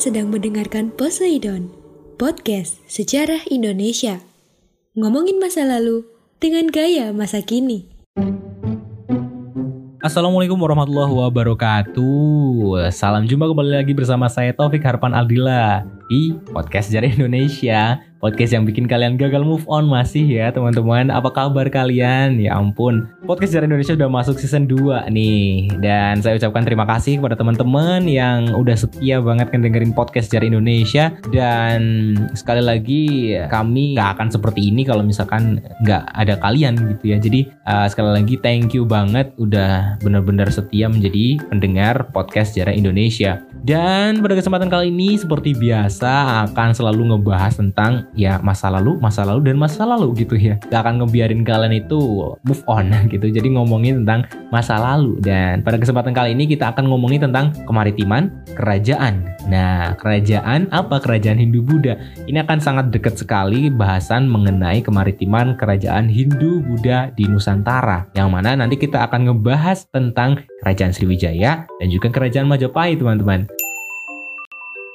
Sedang mendengarkan Poseidon, podcast sejarah Indonesia. Ngomongin masa lalu dengan gaya masa kini. Assalamualaikum warahmatullahi wabarakatuh Salam jumpa kembali lagi bersama saya Taufik Harpan Aldila Di Podcast Sejarah Indonesia. Podcast yang bikin kalian gagal move on masih ya teman-teman. Apa kabar kalian? Ya ampun Podcast Sejarah Indonesia udah masuk season 2 nih. Dan saya ucapkan terima kasih kepada teman-teman Yang udah setia banget dengerin Podcast Sejarah Indonesia. Dan sekali lagi kami gak akan seperti ini Kalau misalkan gak ada kalian gitu ya. Jadi uh, sekali lagi thank you banget Udah benar-benar setia menjadi pendengar Podcast Sejarah Indonesia. Dan pada kesempatan kali ini seperti biasa akan selalu ngebahas tentang ya masa lalu, masa lalu dan masa lalu gitu ya. Gak akan ngebiarin kalian itu move on gitu. Jadi ngomongin tentang masa lalu dan pada kesempatan kali ini kita akan ngomongin tentang kemaritiman kerajaan. Nah, kerajaan apa? Kerajaan Hindu Buddha. Ini akan sangat dekat sekali bahasan mengenai kemaritiman kerajaan Hindu Buddha di Nusantara. Yang mana nanti kita akan ngebahas tentang kerajaan Sriwijaya dan juga kerajaan Majapahit, teman-teman.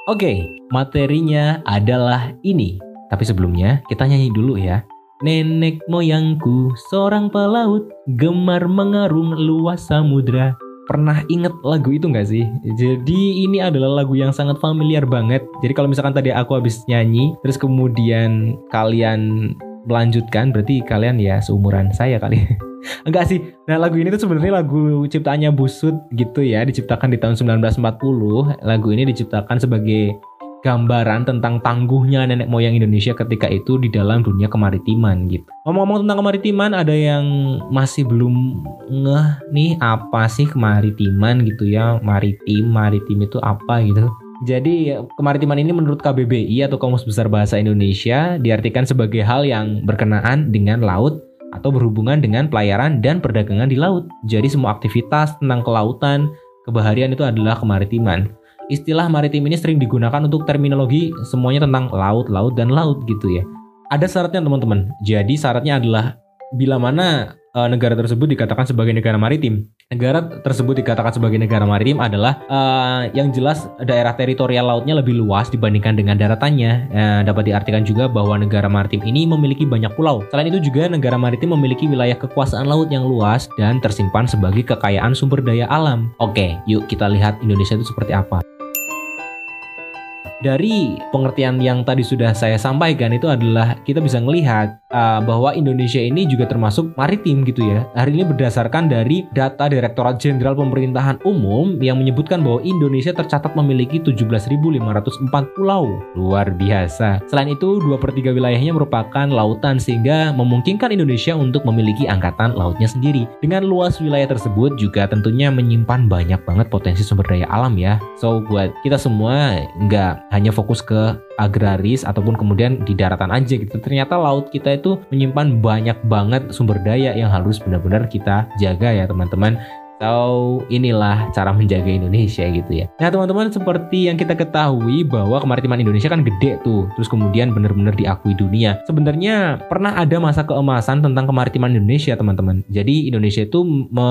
Oke, materinya adalah ini. Tapi sebelumnya kita nyanyi dulu ya. Nenek moyangku seorang pelaut gemar mengarung luas samudra. Pernah inget lagu itu nggak sih? Jadi ini adalah lagu yang sangat familiar banget. Jadi kalau misalkan tadi aku habis nyanyi, terus kemudian kalian melanjutkan, berarti kalian ya seumuran saya kali. Enggak sih. Nah, lagu ini tuh sebenarnya lagu ciptaannya Busut gitu ya, diciptakan di tahun 1940. Lagu ini diciptakan sebagai gambaran tentang tangguhnya nenek moyang Indonesia ketika itu di dalam dunia kemaritiman gitu. Ngomong-ngomong tentang kemaritiman, ada yang masih belum ngeh nih apa sih kemaritiman gitu ya, maritim, maritim itu apa gitu. Jadi kemaritiman ini menurut KBBI atau Kamus Besar Bahasa Indonesia diartikan sebagai hal yang berkenaan dengan laut atau berhubungan dengan pelayaran dan perdagangan di laut. Jadi semua aktivitas tentang kelautan, kebaharian itu adalah kemaritiman. Istilah maritim ini sering digunakan untuk terminologi semuanya tentang laut, laut, dan laut gitu ya. Ada syaratnya teman-teman. Jadi syaratnya adalah bila mana uh, negara tersebut dikatakan sebagai negara maritim. Negara tersebut dikatakan sebagai negara maritim adalah uh, yang jelas daerah teritorial lautnya lebih luas dibandingkan dengan daratannya. Uh, dapat diartikan juga bahwa negara maritim ini memiliki banyak pulau. Selain itu juga negara maritim memiliki wilayah kekuasaan laut yang luas dan tersimpan sebagai kekayaan sumber daya alam. Oke, yuk kita lihat Indonesia itu seperti apa dari pengertian yang tadi sudah saya sampaikan itu adalah kita bisa melihat uh, bahwa Indonesia ini juga termasuk maritim gitu ya. Hari ini berdasarkan dari data Direktorat Jenderal Pemerintahan Umum yang menyebutkan bahwa Indonesia tercatat memiliki 17.504 pulau. Luar biasa. Selain itu, 2 per 3 wilayahnya merupakan lautan sehingga memungkinkan Indonesia untuk memiliki angkatan lautnya sendiri. Dengan luas wilayah tersebut juga tentunya menyimpan banyak banget potensi sumber daya alam ya. So buat kita semua nggak hanya fokus ke agraris ataupun kemudian di daratan aja gitu. Ternyata laut kita itu menyimpan banyak banget sumber daya yang harus benar-benar kita jaga ya teman-teman. So inilah cara menjaga Indonesia gitu ya. Nah teman-teman seperti yang kita ketahui bahwa kemaritiman Indonesia kan gede tuh, terus kemudian benar-benar diakui dunia. Sebenarnya pernah ada masa keemasan tentang kemaritiman Indonesia teman-teman. Jadi Indonesia itu me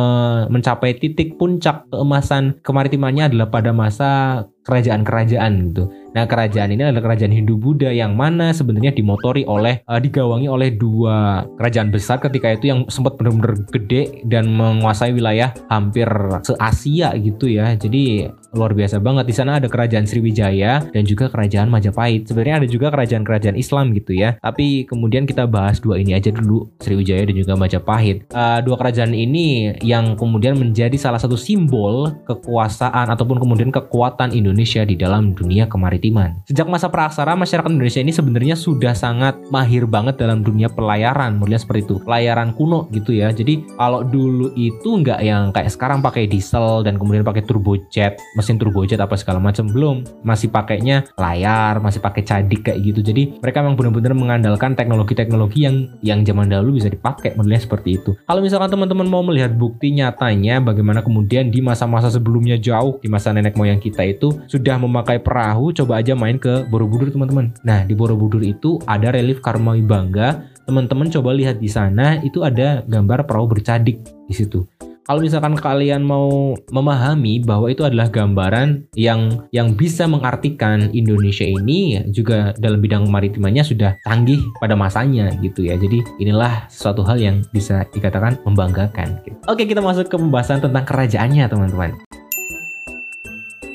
mencapai titik puncak keemasan kemaritimannya adalah pada masa kerajaan-kerajaan gitu. Nah, kerajaan ini adalah kerajaan Hindu Buddha yang mana sebenarnya dimotori oleh uh, digawangi oleh dua kerajaan besar ketika itu yang sempat benar-benar gede dan menguasai wilayah hampir se-Asia gitu ya. Jadi luar biasa banget di sana ada kerajaan Sriwijaya dan juga kerajaan Majapahit. Sebenarnya ada juga kerajaan-kerajaan Islam gitu ya. Tapi kemudian kita bahas dua ini aja dulu, Sriwijaya dan juga Majapahit. Uh, dua kerajaan ini yang kemudian menjadi salah satu simbol kekuasaan ataupun kemudian kekuatan Indonesia di dalam dunia kemaritiman. Sejak masa praksara masyarakat Indonesia ini sebenarnya sudah sangat mahir banget dalam dunia pelayaran, modelnya seperti itu. Pelayaran kuno gitu ya. Jadi kalau dulu itu nggak yang kayak sekarang pakai diesel dan kemudian pakai turbojet mesin turbojet apa segala macam belum. Masih pakainya layar masih pakai cadik kayak gitu. Jadi mereka memang benar-benar mengandalkan teknologi-teknologi yang yang zaman dahulu bisa dipakai modelnya seperti itu. Kalau misalkan teman-teman mau melihat bukti nyatanya bagaimana kemudian di masa-masa sebelumnya jauh di masa nenek moyang kita itu sudah memakai perahu coba aja main ke Borobudur teman-teman. Nah di Borobudur itu ada relief Karmawi Bangga teman-teman coba lihat di sana itu ada gambar perahu bercadik di situ kalau misalkan kalian mau memahami bahwa itu adalah gambaran yang yang bisa mengartikan Indonesia ini juga dalam bidang maritimannya sudah canggih pada masanya gitu ya. Jadi inilah suatu hal yang bisa dikatakan membanggakan. Gitu. Oke, kita masuk ke pembahasan tentang kerajaannya, teman-teman.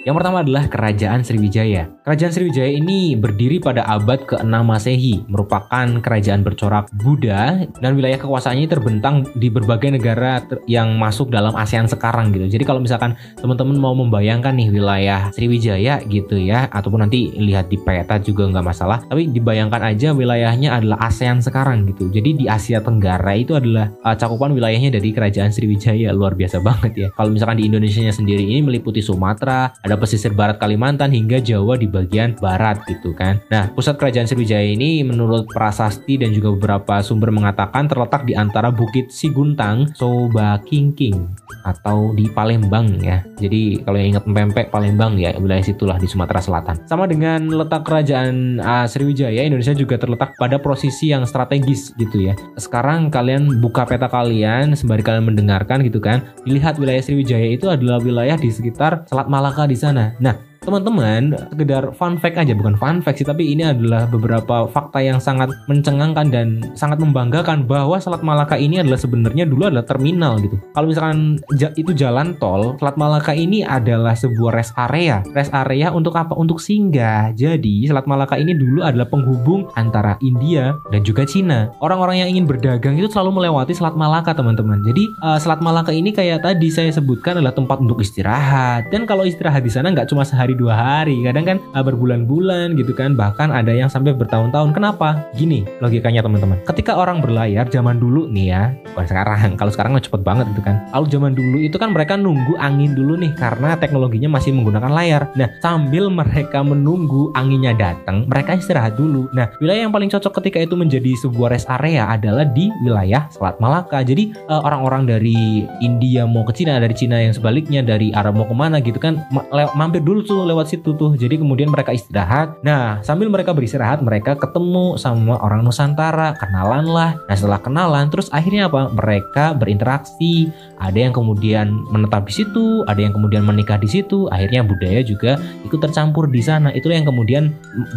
Yang pertama adalah Kerajaan Sriwijaya. Kerajaan Sriwijaya ini berdiri pada abad ke-6 Masehi, merupakan kerajaan bercorak Buddha dan wilayah kekuasaannya terbentang di berbagai negara yang masuk dalam ASEAN sekarang gitu. Jadi kalau misalkan teman-teman mau membayangkan nih wilayah Sriwijaya gitu ya, ataupun nanti lihat di peta juga nggak masalah, tapi dibayangkan aja wilayahnya adalah ASEAN sekarang gitu. Jadi di Asia Tenggara itu adalah uh, cakupan wilayahnya dari Kerajaan Sriwijaya luar biasa banget ya. Kalau misalkan di Indonesia sendiri ini meliputi Sumatera, ada pesisir barat Kalimantan hingga Jawa di bagian barat gitu kan. Nah, pusat kerajaan Sriwijaya ini menurut prasasti dan juga beberapa sumber mengatakan terletak di antara Bukit Siguntang, Soba Kingking atau di Palembang ya. Jadi kalau yang ingat pempek Palembang ya wilayah situlah di Sumatera Selatan. Sama dengan letak kerajaan uh, Sriwijaya, Indonesia juga terletak pada posisi yang strategis gitu ya. Sekarang kalian buka peta kalian sembari kalian mendengarkan gitu kan, dilihat wilayah Sriwijaya itu adalah wilayah di sekitar Selat Malaka di sana. Nah, teman-teman sekedar fun fact aja bukan fun fact sih tapi ini adalah beberapa fakta yang sangat mencengangkan dan sangat membanggakan bahwa Selat Malaka ini adalah sebenarnya dulu adalah terminal gitu. Kalau misalkan itu jalan tol Selat Malaka ini adalah sebuah rest area. Rest area untuk apa? Untuk singgah. Jadi Selat Malaka ini dulu adalah penghubung antara India dan juga Cina. Orang-orang yang ingin berdagang itu selalu melewati Selat Malaka teman-teman. Jadi uh, Selat Malaka ini kayak tadi saya sebutkan adalah tempat untuk istirahat. Dan kalau istirahat di sana nggak cuma sehari sehari dua hari. Kadang kan uh, berbulan-bulan gitu kan. Bahkan ada yang sampai bertahun-tahun. Kenapa? Gini logikanya teman-teman. Ketika orang berlayar zaman dulu nih ya bukan sekarang. Kalau sekarang cepet banget gitu kan. Kalau zaman dulu itu kan mereka nunggu angin dulu nih karena teknologinya masih menggunakan layar. Nah sambil mereka menunggu anginnya datang mereka istirahat dulu. Nah wilayah yang paling cocok ketika itu menjadi sebuah rest area adalah di wilayah Selat Malaka. Jadi uh, orang-orang dari India mau ke Cina dari Cina yang sebaliknya dari Arab mau ke mana gitu kan mampir dulu tuh lewat situ tuh. Jadi kemudian mereka istirahat. Nah, sambil mereka beristirahat, mereka ketemu sama orang Nusantara, kenalan lah. Nah, setelah kenalan, terus akhirnya apa? Mereka berinteraksi. Ada yang kemudian menetap di situ, ada yang kemudian menikah di situ. Akhirnya budaya juga ikut tercampur di sana. Itulah yang kemudian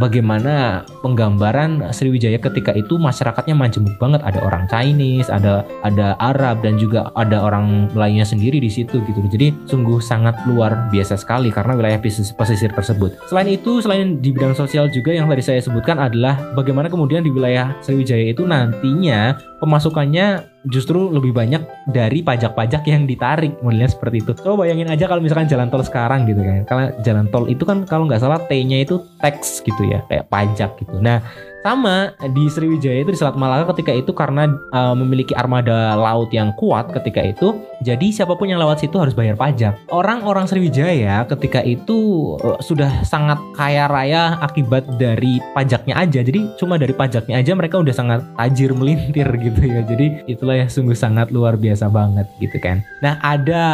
bagaimana penggambaran Sriwijaya ketika itu masyarakatnya majemuk banget. Ada orang Chinese, ada ada Arab dan juga ada orang lainnya sendiri di situ gitu. Jadi sungguh sangat luar biasa sekali karena wilayah bisnis pesisir tersebut. Selain itu, selain di bidang sosial juga yang tadi saya sebutkan adalah bagaimana kemudian di wilayah Sriwijaya itu nantinya pemasukannya justru lebih banyak dari pajak-pajak yang ditarik modelnya seperti itu. Coba bayangin aja kalau misalkan jalan tol sekarang gitu kan. Kalau jalan tol itu kan kalau nggak salah T-nya itu tax gitu ya, kayak pajak gitu. Nah, sama di Sriwijaya itu di Selat Malaka ketika itu karena uh, memiliki armada laut yang kuat ketika itu, jadi siapa pun yang lewat situ harus bayar pajak. Orang-orang Sriwijaya ketika itu uh, sudah sangat kaya raya akibat dari pajaknya aja. Jadi cuma dari pajaknya aja mereka udah sangat tajir melintir gitu ya. Jadi itulah yang sungguh sangat luar biasa banget gitu kan. Nah, ada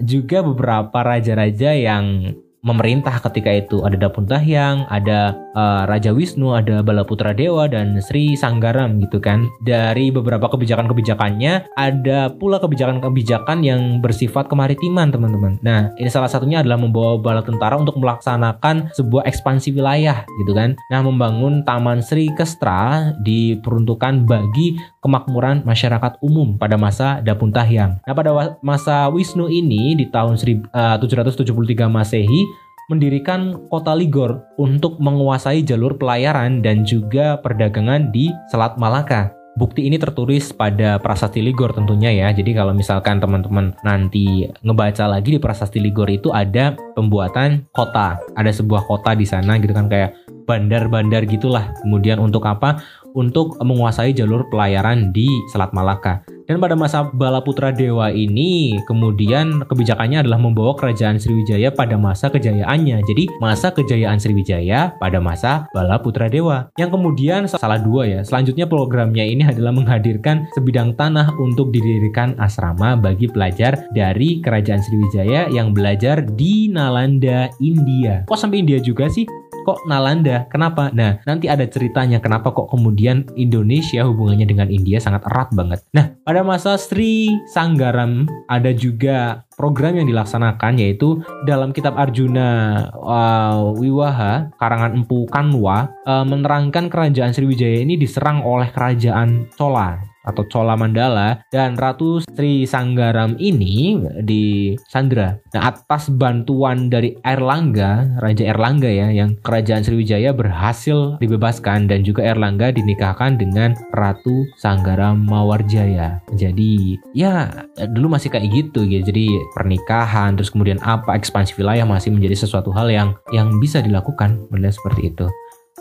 juga beberapa raja-raja yang memerintah ketika itu ada Dapun Tahyang, ada uh, Raja Wisnu, ada Balaputra Dewa dan Sri Sanggaram gitu kan. Dari beberapa kebijakan-kebijakannya ada pula kebijakan-kebijakan yang bersifat kemaritiman teman-teman. Nah ini salah satunya adalah membawa bala tentara untuk melaksanakan sebuah ekspansi wilayah gitu kan. Nah membangun Taman Sri Kestra diperuntukkan bagi kemakmuran masyarakat umum pada masa Dapun Tahyang. Nah pada masa Wisnu ini di tahun 773 eh, Masehi mendirikan kota Ligor untuk menguasai jalur pelayaran dan juga perdagangan di Selat Malaka. Bukti ini tertulis pada Prasasti Ligor tentunya ya. Jadi kalau misalkan teman-teman nanti ngebaca lagi di Prasasti Ligor itu ada pembuatan kota. Ada sebuah kota di sana gitu kan kayak bandar-bandar gitulah. Kemudian untuk apa? Untuk menguasai jalur pelayaran di Selat Malaka. Dan pada masa Balaputra Dewa ini, kemudian kebijakannya adalah membawa kerajaan Sriwijaya pada masa kejayaannya. Jadi masa kejayaan Sriwijaya pada masa Balaputra Dewa. Yang kemudian salah dua ya. Selanjutnya programnya ini adalah menghadirkan sebidang tanah untuk didirikan asrama bagi pelajar dari kerajaan Sriwijaya yang belajar di Nalanda, India. Kok sampai India juga sih? Kok Nalanda. Kenapa? Nah, nanti ada ceritanya kenapa kok kemudian Indonesia hubungannya dengan India sangat erat banget. Nah, pada masa Sri Sanggaram ada juga program yang dilaksanakan yaitu dalam kitab Arjuna uh, Wiwaha karangan Empu Kanwa uh, menerangkan kerajaan Sriwijaya ini diserang oleh kerajaan Chola atau Chola Mandala dan Ratu Sri Sanggaram ini di Sandra. Nah, atas bantuan dari Erlangga, Raja Erlangga ya, yang kerajaan Sriwijaya berhasil dibebaskan dan juga Erlangga dinikahkan dengan Ratu Sanggaram Mawarjaya. Jadi, ya dulu masih kayak gitu gitu. Jadi, pernikahan terus kemudian apa ekspansi wilayah masih menjadi sesuatu hal yang yang bisa dilakukan, melihat seperti itu.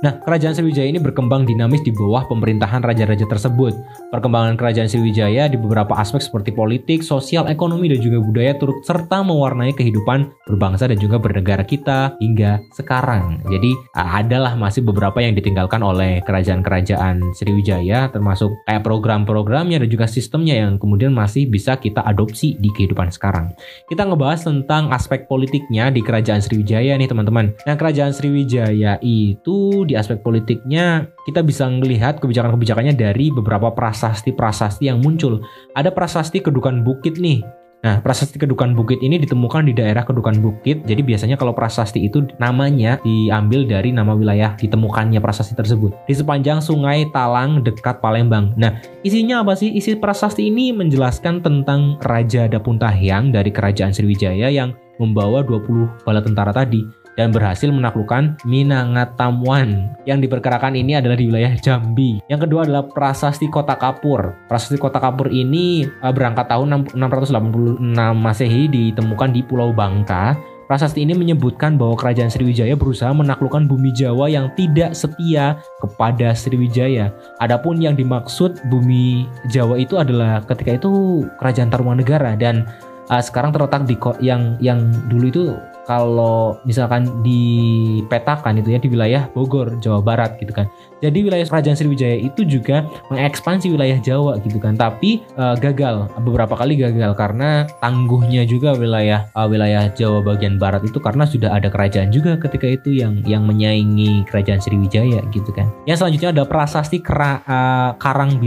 Nah, kerajaan Sriwijaya ini berkembang dinamis di bawah pemerintahan raja-raja tersebut. Perkembangan kerajaan Sriwijaya di beberapa aspek seperti politik, sosial, ekonomi, dan juga budaya turut serta mewarnai kehidupan berbangsa dan juga bernegara kita hingga sekarang. Jadi, adalah masih beberapa yang ditinggalkan oleh kerajaan-kerajaan Sriwijaya, termasuk kayak program-programnya dan juga sistemnya yang kemudian masih bisa kita adopsi di kehidupan sekarang. Kita ngebahas tentang aspek politiknya di kerajaan Sriwijaya nih teman-teman. Nah, kerajaan Sriwijaya itu di aspek politiknya kita bisa melihat kebijakan-kebijakannya dari beberapa prasasti-prasasti yang muncul. Ada prasasti Kedukan Bukit nih. Nah, prasasti Kedukan Bukit ini ditemukan di daerah Kedukan Bukit. Jadi biasanya kalau prasasti itu namanya diambil dari nama wilayah ditemukannya prasasti tersebut. Di sepanjang Sungai Talang dekat Palembang. Nah, isinya apa sih? Isi prasasti ini menjelaskan tentang Raja Dapuntahyang dari Kerajaan Sriwijaya yang membawa 20 bala tentara tadi dan berhasil menaklukkan Minangatamuan. Yang diperkirakan ini adalah di wilayah Jambi. Yang kedua adalah Prasasti Kota Kapur. Prasasti Kota Kapur ini uh, berangkat tahun 686 Masehi ditemukan di Pulau Bangka. Prasasti ini menyebutkan bahwa kerajaan Sriwijaya berusaha menaklukkan bumi Jawa yang tidak setia kepada Sriwijaya. Adapun yang dimaksud bumi Jawa itu adalah ketika itu kerajaan Tarumanegara dan uh, sekarang terletak di yang yang dulu itu kalau misalkan dipetakan itu ya di wilayah Bogor, Jawa Barat gitu kan. Jadi wilayah Kerajaan Sriwijaya itu juga mengekspansi wilayah Jawa gitu kan, tapi uh, gagal beberapa kali gagal karena tangguhnya juga wilayah uh, wilayah Jawa bagian barat itu karena sudah ada kerajaan juga ketika itu yang yang menyaingi Kerajaan Sriwijaya gitu kan. Yang selanjutnya ada prasasti Kera, uh, Karang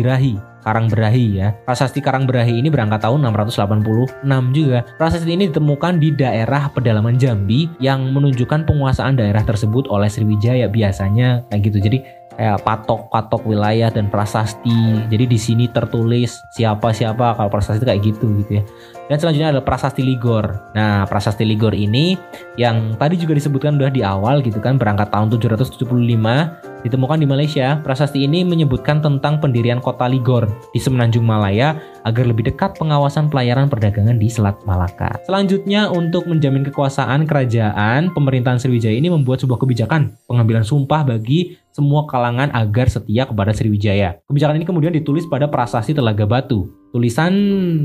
Karang Berahi ya. Prasasti Karang Berahi ini berangkat tahun 686 juga. Prasasti ini ditemukan di daerah pedalaman Jambi yang menunjukkan penguasaan daerah tersebut oleh Sriwijaya biasanya kayak gitu. Jadi kayak patok-patok wilayah dan prasasti. Jadi di sini tertulis siapa-siapa kalau prasasti kayak gitu gitu ya. Dan selanjutnya adalah prasasti Ligor. Nah, prasasti Ligor ini yang tadi juga disebutkan udah di awal gitu kan berangkat tahun 775 ditemukan di Malaysia. Prasasti ini menyebutkan tentang pendirian kota Ligor di Semenanjung Malaya agar lebih dekat pengawasan pelayaran perdagangan di Selat Malaka. Selanjutnya untuk menjamin kekuasaan kerajaan, pemerintahan Sriwijaya ini membuat sebuah kebijakan pengambilan sumpah bagi semua kalangan agar setia kepada Sriwijaya. Kebijakan ini kemudian ditulis pada prasasti Telaga Batu. Tulisan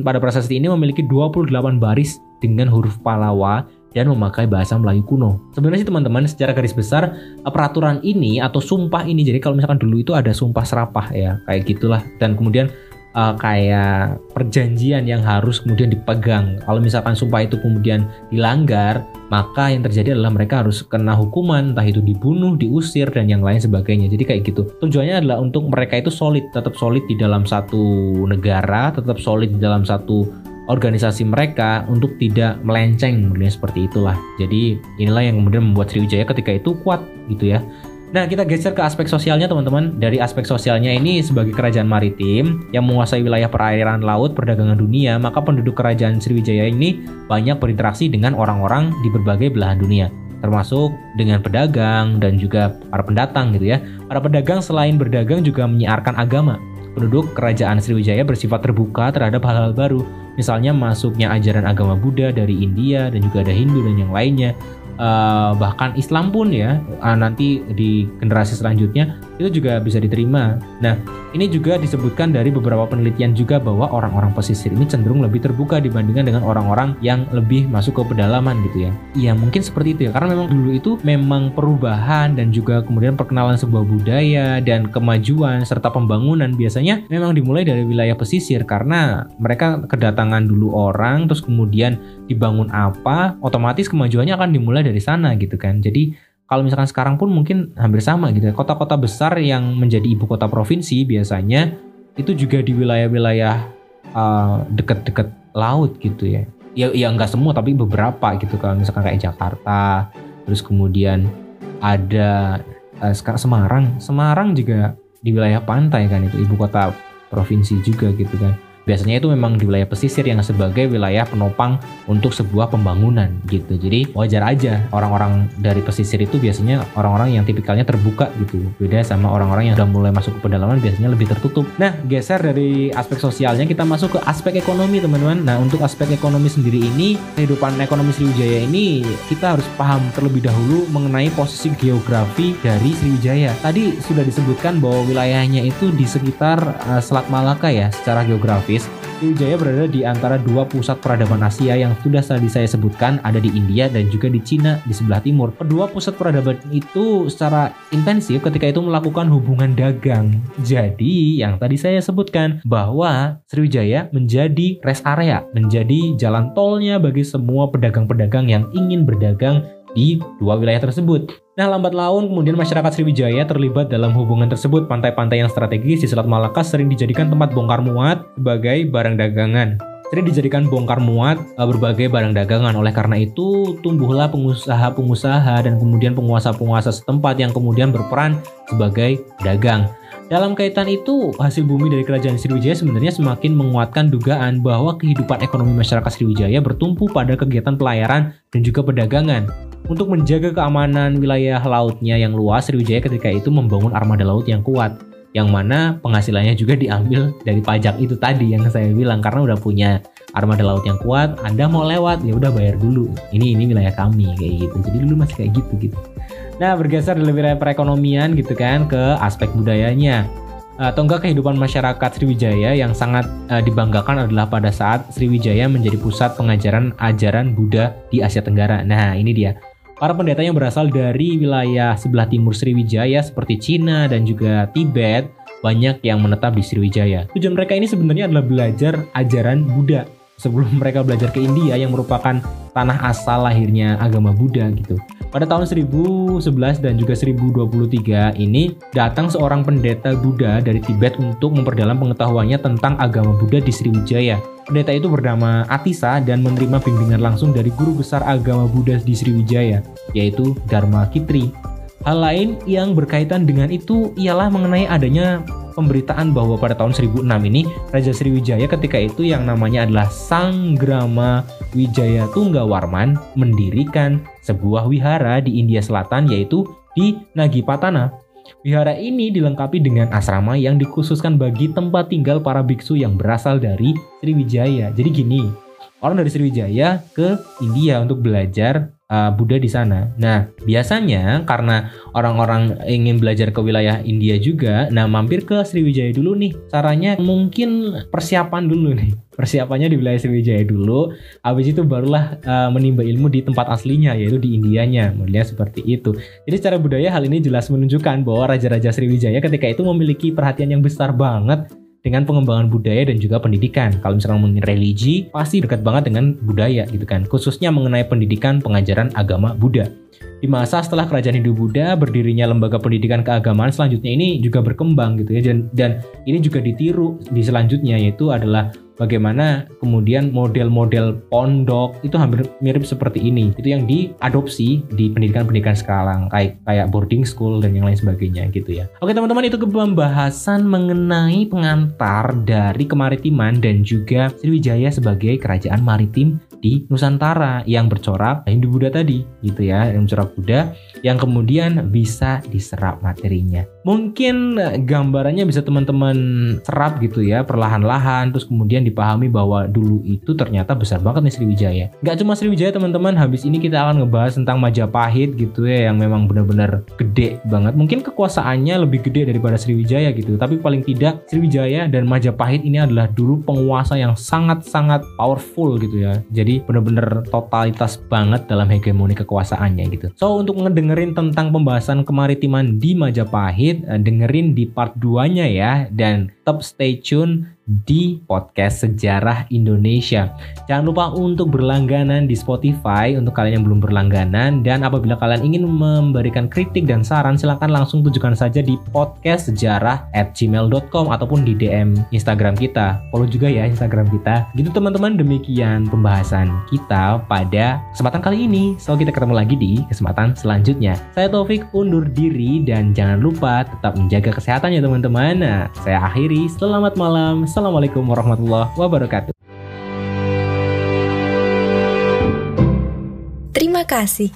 pada prasasti ini memiliki 28 baris dengan huruf Palawa dan memakai bahasa Melayu kuno. Sebenarnya sih teman-teman secara garis besar peraturan ini atau sumpah ini jadi kalau misalkan dulu itu ada sumpah serapah ya kayak gitulah dan kemudian uh, kayak perjanjian yang harus kemudian dipegang. Kalau misalkan sumpah itu kemudian dilanggar, maka yang terjadi adalah mereka harus kena hukuman, entah itu dibunuh, diusir, dan yang lain sebagainya. Jadi kayak gitu. Tujuannya adalah untuk mereka itu solid, tetap solid di dalam satu negara, tetap solid di dalam satu organisasi mereka untuk tidak melenceng, seperti itulah. Jadi inilah yang kemudian membuat Sriwijaya ketika itu kuat gitu ya. Nah, kita geser ke aspek sosialnya teman-teman. Dari aspek sosialnya ini sebagai kerajaan maritim yang menguasai wilayah perairan laut perdagangan dunia, maka penduduk kerajaan Sriwijaya ini banyak berinteraksi dengan orang-orang di berbagai belahan dunia termasuk dengan pedagang dan juga para pendatang gitu ya. Para pedagang selain berdagang juga menyiarkan agama. Penduduk kerajaan Sriwijaya bersifat terbuka terhadap hal-hal baru, misalnya masuknya ajaran agama Buddha dari India dan juga ada Hindu dan yang lainnya uh, bahkan Islam pun ya uh, nanti di generasi selanjutnya itu juga bisa diterima. Nah, ini juga disebutkan dari beberapa penelitian juga bahwa orang-orang pesisir ini cenderung lebih terbuka dibandingkan dengan orang-orang yang lebih masuk ke pedalaman gitu ya. Iya, mungkin seperti itu ya. Karena memang dulu itu memang perubahan dan juga kemudian perkenalan sebuah budaya dan kemajuan serta pembangunan biasanya memang dimulai dari wilayah pesisir karena mereka kedatangan dulu orang terus kemudian dibangun apa, otomatis kemajuannya akan dimulai dari sana gitu kan. Jadi kalau misalkan sekarang pun mungkin hampir sama gitu ya. Kota-kota besar yang menjadi ibu kota provinsi biasanya itu juga di wilayah-wilayah uh, dekat-dekat laut gitu ya. Ya ya enggak semua tapi beberapa gitu kalau misalkan kayak Jakarta, terus kemudian ada uh, sekarang Semarang. Semarang juga di wilayah pantai kan itu ibu kota provinsi juga gitu kan. Biasanya itu memang di wilayah pesisir yang sebagai wilayah penopang untuk sebuah pembangunan gitu. Jadi wajar aja orang-orang dari pesisir itu biasanya orang-orang yang tipikalnya terbuka gitu. Beda sama orang-orang yang udah mulai masuk ke pedalaman biasanya lebih tertutup. Nah, geser dari aspek sosialnya kita masuk ke aspek ekonomi teman-teman. Nah, untuk aspek ekonomi sendiri ini, kehidupan ekonomi Sriwijaya ini kita harus paham terlebih dahulu mengenai posisi geografi dari Sriwijaya. Tadi sudah disebutkan bahwa wilayahnya itu di sekitar uh, Selat Malaka ya secara Sriwijaya berada di antara dua pusat peradaban Asia yang sudah tadi saya sebutkan ada di India dan juga di Cina di sebelah timur. Kedua pusat peradaban itu secara intensif ketika itu melakukan hubungan dagang. Jadi yang tadi saya sebutkan bahwa Sriwijaya menjadi rest area, menjadi jalan tolnya bagi semua pedagang-pedagang yang ingin berdagang di dua wilayah tersebut. Nah, lambat laun kemudian masyarakat Sriwijaya terlibat dalam hubungan tersebut. Pantai-pantai yang strategis di Selat Malaka sering dijadikan tempat bongkar muat sebagai barang dagangan. Sering dijadikan bongkar muat eh, berbagai barang dagangan. Oleh karena itu, tumbuhlah pengusaha-pengusaha dan kemudian penguasa-penguasa setempat yang kemudian berperan sebagai dagang. Dalam kaitan itu, hasil bumi dari kerajaan Sriwijaya sebenarnya semakin menguatkan dugaan bahwa kehidupan ekonomi masyarakat Sriwijaya bertumpu pada kegiatan pelayaran dan juga perdagangan. Untuk menjaga keamanan wilayah lautnya yang luas, Sriwijaya ketika itu membangun armada laut yang kuat, yang mana penghasilannya juga diambil dari pajak itu tadi yang saya bilang karena udah punya armada laut yang kuat, Anda mau lewat ya udah bayar dulu. Ini ini wilayah kami kayak gitu. Jadi dulu masih kayak gitu gitu. Nah, bergeser dari wilayah perekonomian gitu kan ke aspek budayanya atau enggak kehidupan masyarakat Sriwijaya yang sangat uh, dibanggakan adalah pada saat Sriwijaya menjadi pusat pengajaran ajaran Buddha di Asia Tenggara. Nah, ini dia. Para pendeta yang berasal dari wilayah sebelah timur Sriwijaya seperti Cina dan juga Tibet banyak yang menetap di Sriwijaya. Tujuan mereka ini sebenarnya adalah belajar ajaran Buddha sebelum mereka belajar ke India yang merupakan tanah asal lahirnya agama Buddha gitu. Pada tahun 1011 dan juga 1023 ini datang seorang pendeta Buddha dari Tibet untuk memperdalam pengetahuannya tentang agama Buddha di Sriwijaya. Pendeta itu bernama Atisa dan menerima bimbingan langsung dari guru besar agama Buddha di Sriwijaya, yaitu Dharma Kitri. Hal lain yang berkaitan dengan itu ialah mengenai adanya pemberitaan bahwa pada tahun 1006 ini Raja Sriwijaya ketika itu yang namanya adalah Sang Grama Wijaya Tunggawarman mendirikan sebuah wihara di India Selatan yaitu di Nagipatana Wihara ini dilengkapi dengan asrama yang dikhususkan bagi tempat tinggal para biksu yang berasal dari Sriwijaya. Jadi gini, orang dari Sriwijaya ke India untuk belajar uh, Buddha di sana. Nah, biasanya karena orang-orang ingin belajar ke wilayah India juga, nah mampir ke Sriwijaya dulu nih. Caranya mungkin persiapan dulu nih. Persiapannya di wilayah Sriwijaya dulu, habis itu barulah uh, menimba ilmu di tempat aslinya yaitu di Indianya. Modelnya seperti itu. Jadi secara budaya hal ini jelas menunjukkan bahwa raja-raja Sriwijaya ketika itu memiliki perhatian yang besar banget dengan pengembangan budaya dan juga pendidikan. Kalau misalnya ngomongin religi, pasti dekat banget dengan budaya gitu kan. Khususnya mengenai pendidikan pengajaran agama Buddha. Di masa setelah kerajaan Hindu Buddha berdirinya lembaga pendidikan keagamaan selanjutnya ini juga berkembang gitu ya dan, dan ini juga ditiru di selanjutnya yaitu adalah bagaimana kemudian model-model pondok itu hampir mirip seperti ini. Itu yang diadopsi di pendidikan-pendidikan sekarang kayak kayak boarding school dan yang lain sebagainya gitu ya. Oke teman-teman itu pembahasan mengenai pengantar dari kemaritiman dan juga Sriwijaya sebagai kerajaan maritim di Nusantara yang bercorak Hindu Buddha tadi gitu ya yang bercorak Buddha yang kemudian bisa diserap materinya. Mungkin gambarannya bisa teman-teman serap gitu ya perlahan-lahan terus kemudian dipahami bahwa dulu itu ternyata besar banget nih Sriwijaya. Nggak cuma Sriwijaya teman-teman habis ini kita akan ngebahas tentang Majapahit gitu ya yang memang benar-benar gede banget. Mungkin kekuasaannya lebih gede daripada Sriwijaya gitu tapi paling tidak Sriwijaya dan Majapahit ini adalah dulu penguasa yang sangat-sangat powerful gitu ya. Jadi bener-bener totalitas banget dalam hegemoni kekuasaannya gitu. So untuk ngedengerin tentang pembahasan kemaritiman di Majapahit, eh, dengerin di part 2-nya ya dan tetap stay tune di podcast Sejarah Indonesia. Jangan lupa untuk berlangganan di Spotify untuk kalian yang belum berlangganan dan apabila kalian ingin memberikan kritik dan saran silahkan langsung tujukan saja di podcast sejarah at gmail.com ataupun di DM Instagram kita. Follow juga ya Instagram kita. Gitu teman-teman demikian pembahasan kita pada kesempatan kali ini. So kita ketemu lagi di kesempatan selanjutnya. Saya Taufik undur diri dan jangan lupa tetap menjaga kesehatan ya teman-teman. Nah, saya akhiri. Selamat malam. Assalamualaikum warahmatullahi wabarakatuh. Terima kasih.